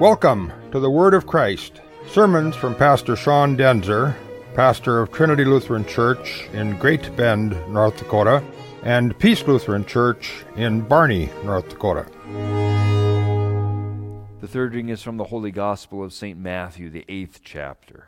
Welcome to the Word of Christ. Sermons from Pastor Sean Daenzer, pastor of Trinity Lutheran Church in Great Bend, North Dakota, and Peace Lutheran Church in Barney, North Dakota. The third reading is from the Holy Gospel of St. Matthew, the eighth chapter.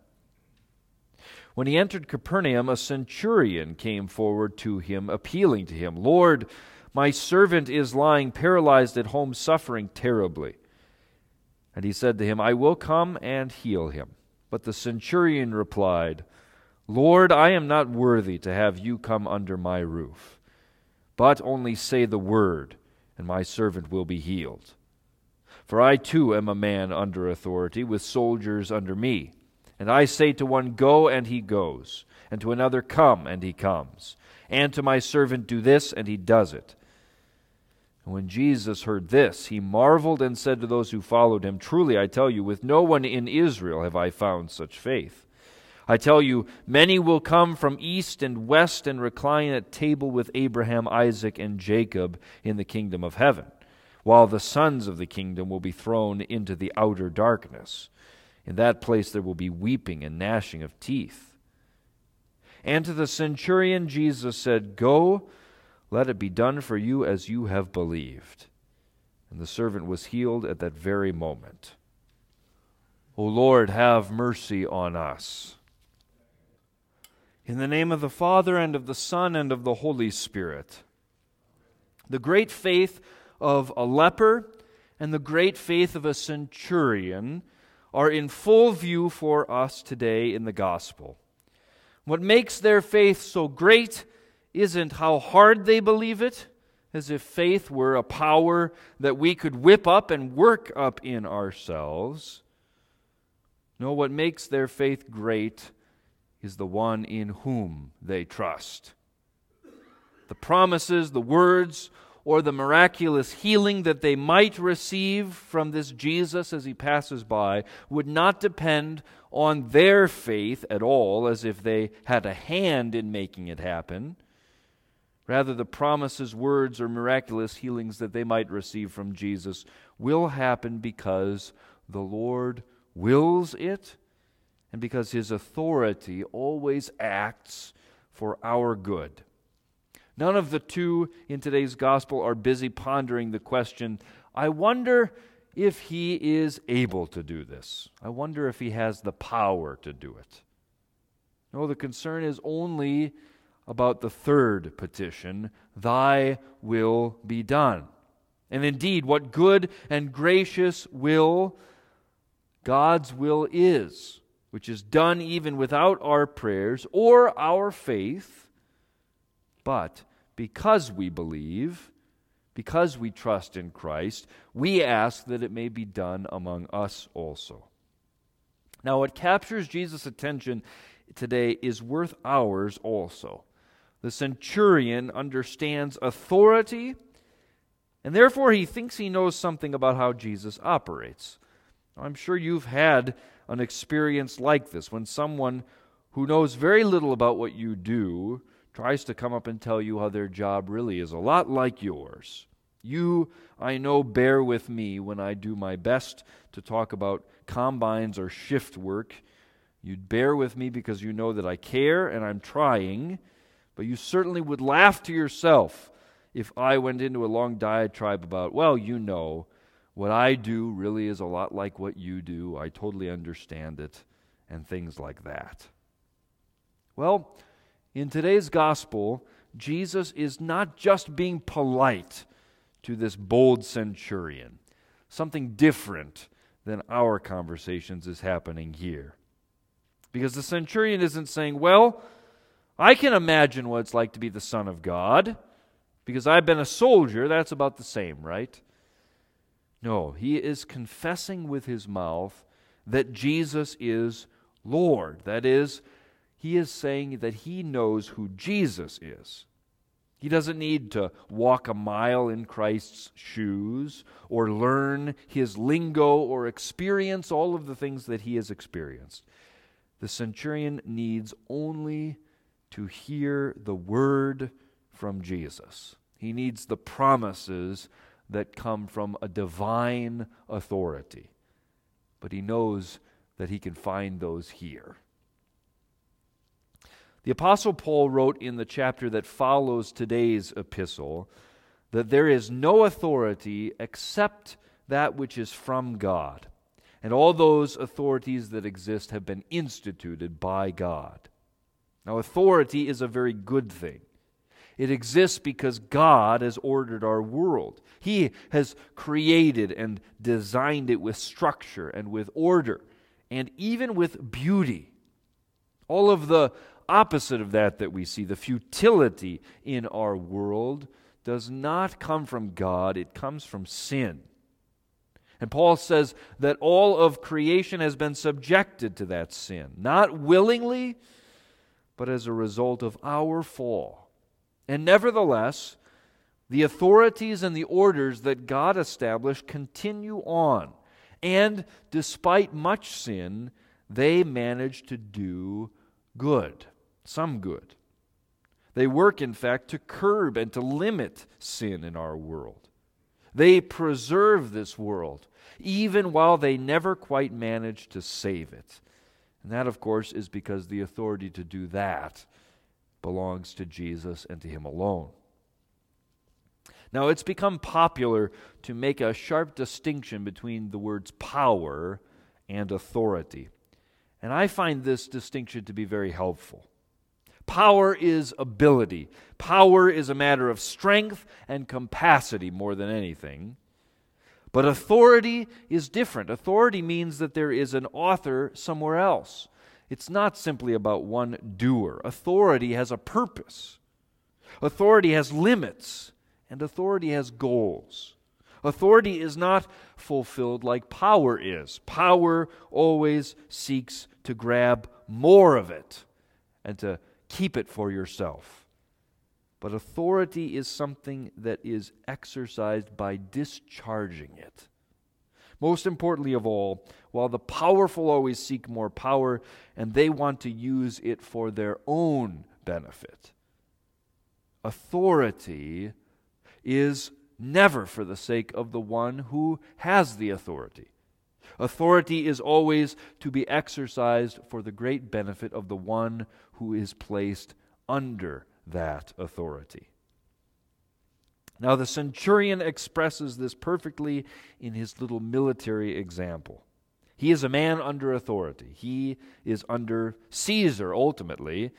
When he entered Capernaum, a centurion came forward to him, appealing to him, Lord, my servant is lying paralyzed at home, suffering terribly. And he said to him, I will come and heal him. But the centurion replied, Lord, I am not worthy to have you come under my roof, but only say the word, and my servant will be healed. For I too am a man under authority, with soldiers under me. And I say to one, Go, and he goes, and to another, Come, and he comes, and to my servant, Do this, and he does it. And when Jesus heard this, he marveled and said to those who followed him, Truly I tell you, with no one in Israel have I found such faith. I tell you, many will come from east and west and recline at table with Abraham, Isaac, and Jacob in the kingdom of heaven, while the sons of the kingdom will be thrown into the outer darkness. In that place there will be weeping and gnashing of teeth. And to the centurion Jesus said, Go, let it be done for you as you have believed. And the servant was healed at that very moment. O Lord, have mercy on us. In the name of the Father, and of the Son, and of the Holy Spirit. The great faith of a leper and the great faith of a centurion are in full view for us today in the gospel. What makes their faith so great isn't how hard they believe it, as if faith were a power that we could whip up and work up in ourselves. No, what makes their faith great is the one in whom they trust. The promises, the words, or the miraculous healing that they might receive from this Jesus as he passes by would not depend on their faith at all, as if they had a hand in making it happen. Rather, the promises, words, or miraculous healings that they might receive from Jesus will happen because the Lord wills it and because his authority always acts for our good. None of the two in today's gospel are busy pondering the question I wonder if he is able to do this. I wonder if he has the power to do it. No, the concern is only about the third petition Thy will be done. And indeed, what good and gracious will God's will is, which is done even without our prayers or our faith, but because we believe, because we trust in Christ, we ask that it may be done among us also. Now, what captures Jesus' attention today is worth ours also. The centurion understands authority, and therefore he thinks he knows something about how Jesus operates. I'm sure you've had an experience like this when someone who knows very little about what you do tries to come up and tell you how their job really is a lot like yours. You, I know, bear with me when I do my best to talk about combines or shift work. You'd bear with me because you know that I care and I'm trying, but you certainly would laugh to yourself if I went into a long diatribe about, well, you know, what I do really is a lot like what you do. I totally understand it, and things like that. Well, in today's gospel, Jesus is not just being polite to this bold centurion, something different than our conversations is happening here. Because the centurion isn't saying, Well, I can imagine what it's like to be the Son of God, because I've been a soldier. That's about the same, right? No, he is confessing with his mouth that Jesus is Lord. That is, he is saying that he knows who Jesus is. He doesn't need to walk a mile in Christ's shoes or learn his lingo or experience all of the things that he has experienced. The centurion needs only to hear the word from Jesus. He needs the promises that come from a divine authority. But he knows that he can find those here. The Apostle Paul wrote in the chapter that follows today's epistle that there is no authority except that which is from God, and all those authorities that exist have been instituted by God. Now, authority is a very good thing. It exists because God has ordered our world. He has created and designed it with structure and with order and even with beauty. All of the opposite of that that we see, the futility in our world, does not come from God, it comes from sin. And Paul says that all of creation has been subjected to that sin, not willingly, but as a result of our fall. And nevertheless, the authorities and the orders that God established continue on. And despite much sin, they manage to do good some good. They work, in fact, to curb and to limit sin in our world. They preserve this world, even while they never quite manage to save it. And that, of course, is because the authority to do that belongs to Jesus and to Him alone. Now, it's become popular to make a sharp distinction between the words power and authority. And I find this distinction to be very helpful. Power is ability. Power is a matter of strength and capacity more than anything. But authority is different. Authority means that there is an author somewhere else. It's not simply about one doer. Authority has a purpose. Authority has limits, and authority has goals. Authority is not fulfilled like power is. Power always seeks to grab more of it and to keep it for yourself. But authority is something that is exercised by discharging it. Most importantly of all, while the powerful always seek more power and they want to use it for their own benefit, authority is never for the sake of the one who has the authority. Authority is always to be exercised for the great benefit of the one who is placed under that authority. Now, the centurion expresses this perfectly in his little military example. He is a man under authority. He is under Caesar, ultimately,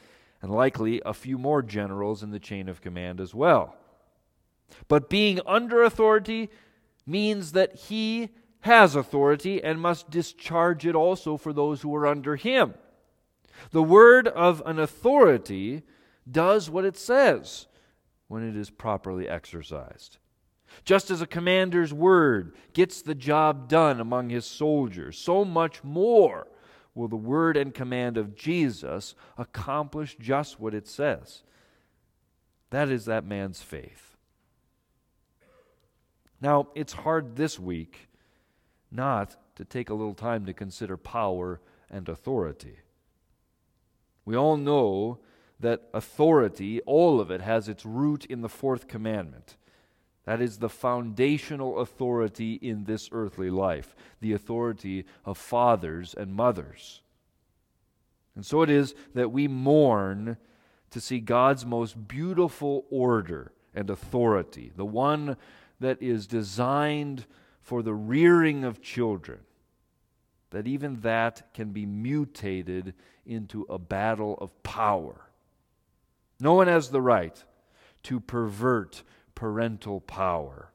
and likely a few more generals in the chain of command as well. But being under authority means that he has authority and must discharge it also for those who are under him. The word of an authority does what it says when it is properly exercised. Just as a commander's word gets the job done among his soldiers, so much more will the word and command of Jesus accomplish just what it says. That is that man's faith. Now, it's hard this week not to take a little time to consider power and authority. We all know that authority, all of it, has its root in the fourth commandment. That is the foundational authority in this earthly life, the authority of fathers and mothers. And so it is that we mourn to see God's most beautiful order and authority, the one that is designed for the rearing of children, that even that can be mutated into a battle of power. No one has the right to pervert parental power,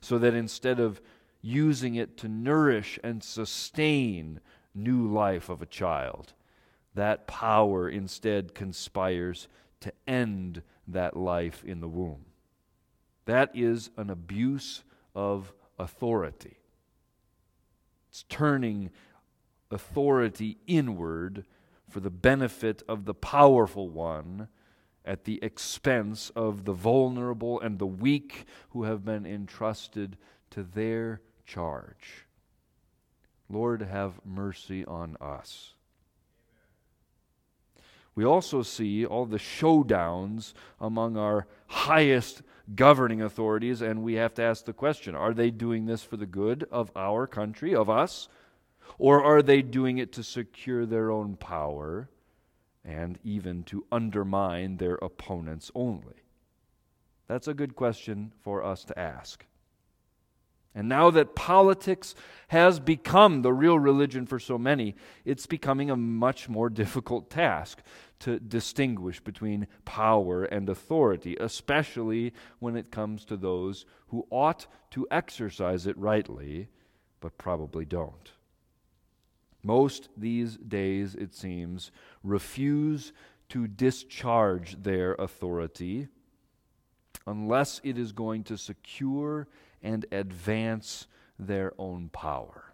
so that instead of using it to nourish and sustain new life of a child, that power instead conspires to end that life in the womb. That is an abuse of authority. It's turning authority inward for the benefit of the powerful one at the expense of the vulnerable and the weak who have been entrusted to their charge. Lord, have mercy on us. We also see all the showdowns among our highest governing authorities, and we have to ask the question are they doing this for the good of our country, of us? Or are they doing it to secure their own power and even to undermine their opponents only? That's a good question for us to ask. And now that politics has become the real religion for so many, it's becoming a much more difficult task to distinguish between power and authority, especially when it comes to those who ought to exercise it rightly, but probably don't. Most these days, it seems, refuse to discharge their authority unless it is going to secure and advance their own power.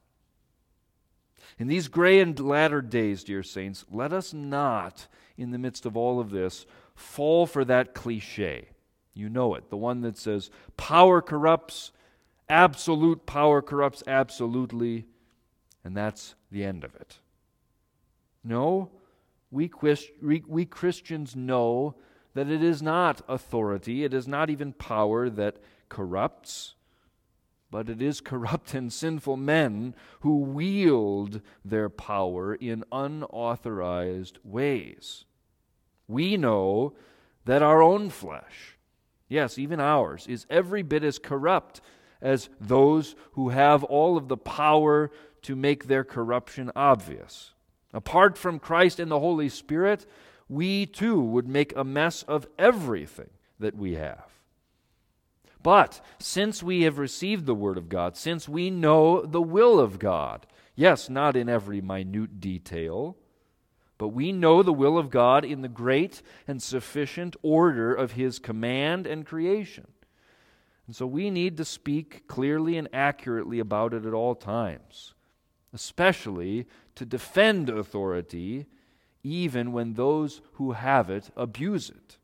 In these gray and latter days, dear saints, let us not, in the midst of all of this, fall for that cliche. You know it, the one that says, power corrupts, absolute power corrupts absolutely, and that's the end of it. No, we, we Christians know that it is not authority, it is not even power that corrupts but it is corrupt and sinful men who wield their power in unauthorized ways. We know that our own flesh, yes, even ours, is every bit as corrupt as those who have all of the power to make their corruption obvious. Apart from Christ and the Holy Spirit, we too would make a mess of everything that we have. But since we have received the Word of God, since we know the will of God, yes, not in every minute detail, but we know the will of God in the great and sufficient order of His command and creation. And so we need to speak clearly and accurately about it at all times, especially to defend authority, even when those who have it abuse it.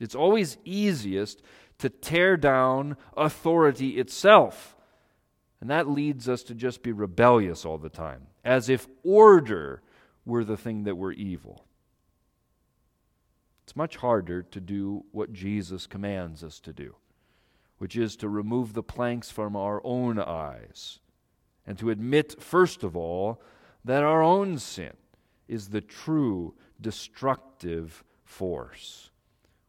It's always easiest to tear down authority itself. And that leads us to just be rebellious all the time, as if order were the thing that were evil. It's much harder to do what Jesus commands us to do, which is to remove the planks from our own eyes and to admit, first of all, that our own sin is the true destructive force.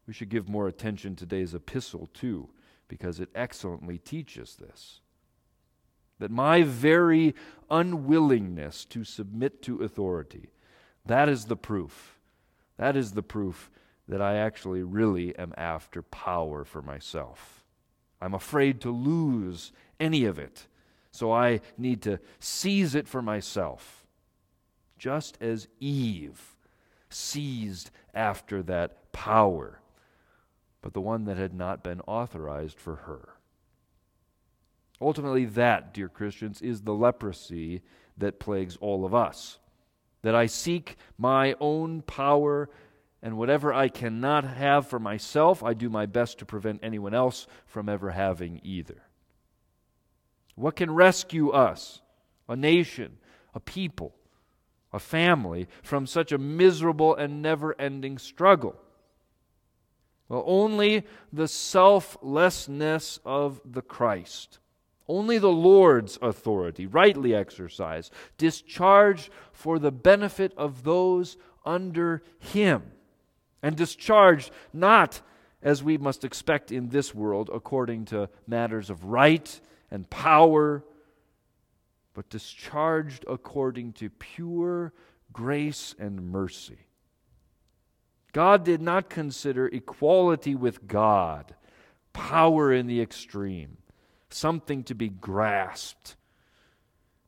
We should give more attention to today's epistle, too, because it excellently teaches this. That my very unwillingness to submit to authority, that is the proof. That is the proof that I actually really am after power for myself. I'm afraid to lose any of it, so I need to seize it for myself. Just as Eve seized after that power but the one that had not been authorized for her. Ultimately, that, dear Christians, is the leprosy that plagues all of us. That I seek my own power, and whatever I cannot have for myself, I do my best to prevent anyone else from ever having either. What can rescue us, a nation, a people, a family, from such a miserable and never ending struggle? Well, only the selflessness of the Christ. Only the Lord's authority, rightly exercised, discharged for the benefit of those under Him, and discharged not as we must expect in this world according to matters of right and power, but discharged according to pure grace and mercy. God did not consider equality with God, power in the extreme, something to be grasped.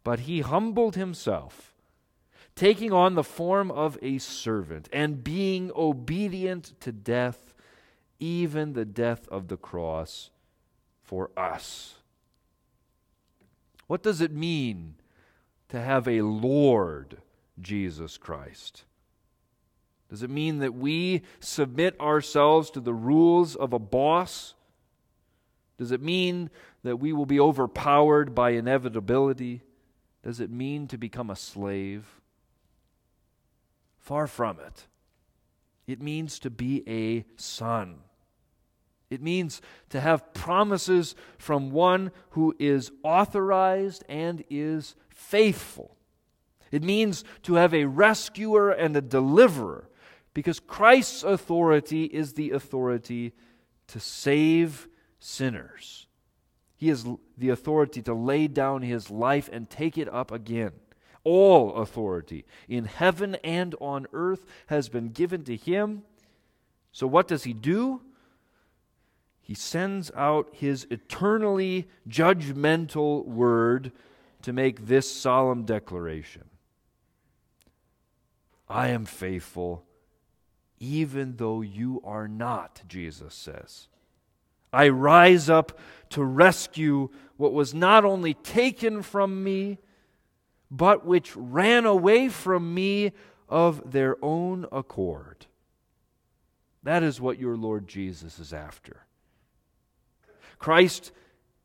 But he humbled himself, taking on the form of a servant and being obedient to death, even the death of the cross for us. What does it mean to have a Lord Jesus Christ? Does it mean that we submit ourselves to the rules of a boss? Does it mean that we will be overpowered by inevitability? Does it mean to become a slave? Far from it. It means to be a son. It means to have promises from one who is authorized and is faithful. It means to have a rescuer and a deliverer, because Christ's authority is the authority to save sinners. He has the authority to lay down his life and take it up again. All authority in heaven and on earth has been given to him. So, what does he do? he sends out his eternally judgmental word to make this solemn declaration I am faithful, even though you are not, Jesus says. I rise up to rescue what was not only taken from me, but which ran away from me of their own accord. That is what your Lord Jesus is after. Christ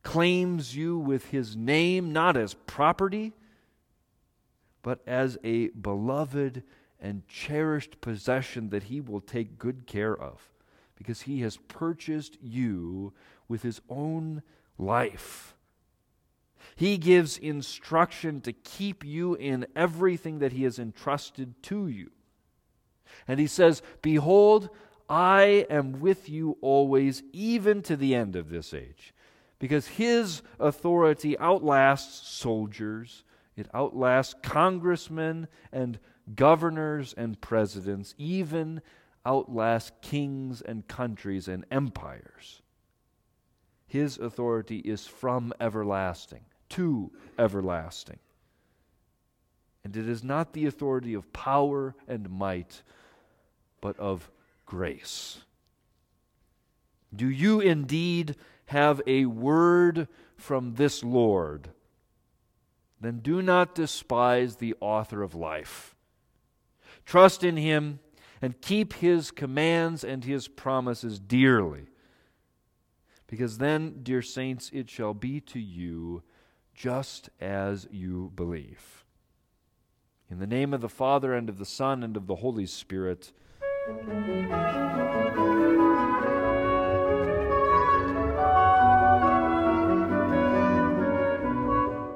claims you with his name not as property, but as a beloved and cherished possession that he will take good care of because he has purchased you with his own life. He gives instruction to keep you in everything that he has entrusted to you. And he says, Behold, I am with you always, even to the end of this age. Because his authority outlasts soldiers, it outlasts congressmen and governors and presidents, even outlast kings and countries and empires. His authority is from everlasting to everlasting. And it is not the authority of power and might, but of grace. Do you indeed have a word from this Lord? Then do not despise the author of life. Trust in him and keep his commands and his promises dearly. Because then, dear saints, it shall be to you just as you believe. In the name of the Father, and of the Son, and of the Holy Spirit,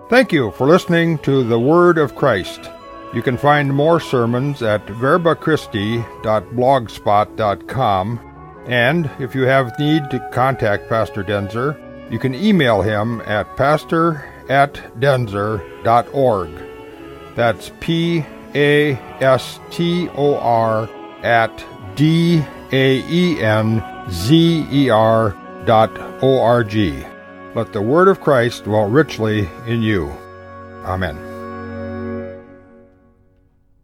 Thank you for listening to the Word of Christ. You can find more sermons at verbachristi.blogspot.com. And if you have need to contact Pastor Daenzer, you can email him at pastor at daenzer.org. That's P A S T O R at D A E N Z E R dot O R G. Let the word of Christ dwell richly in you. Amen.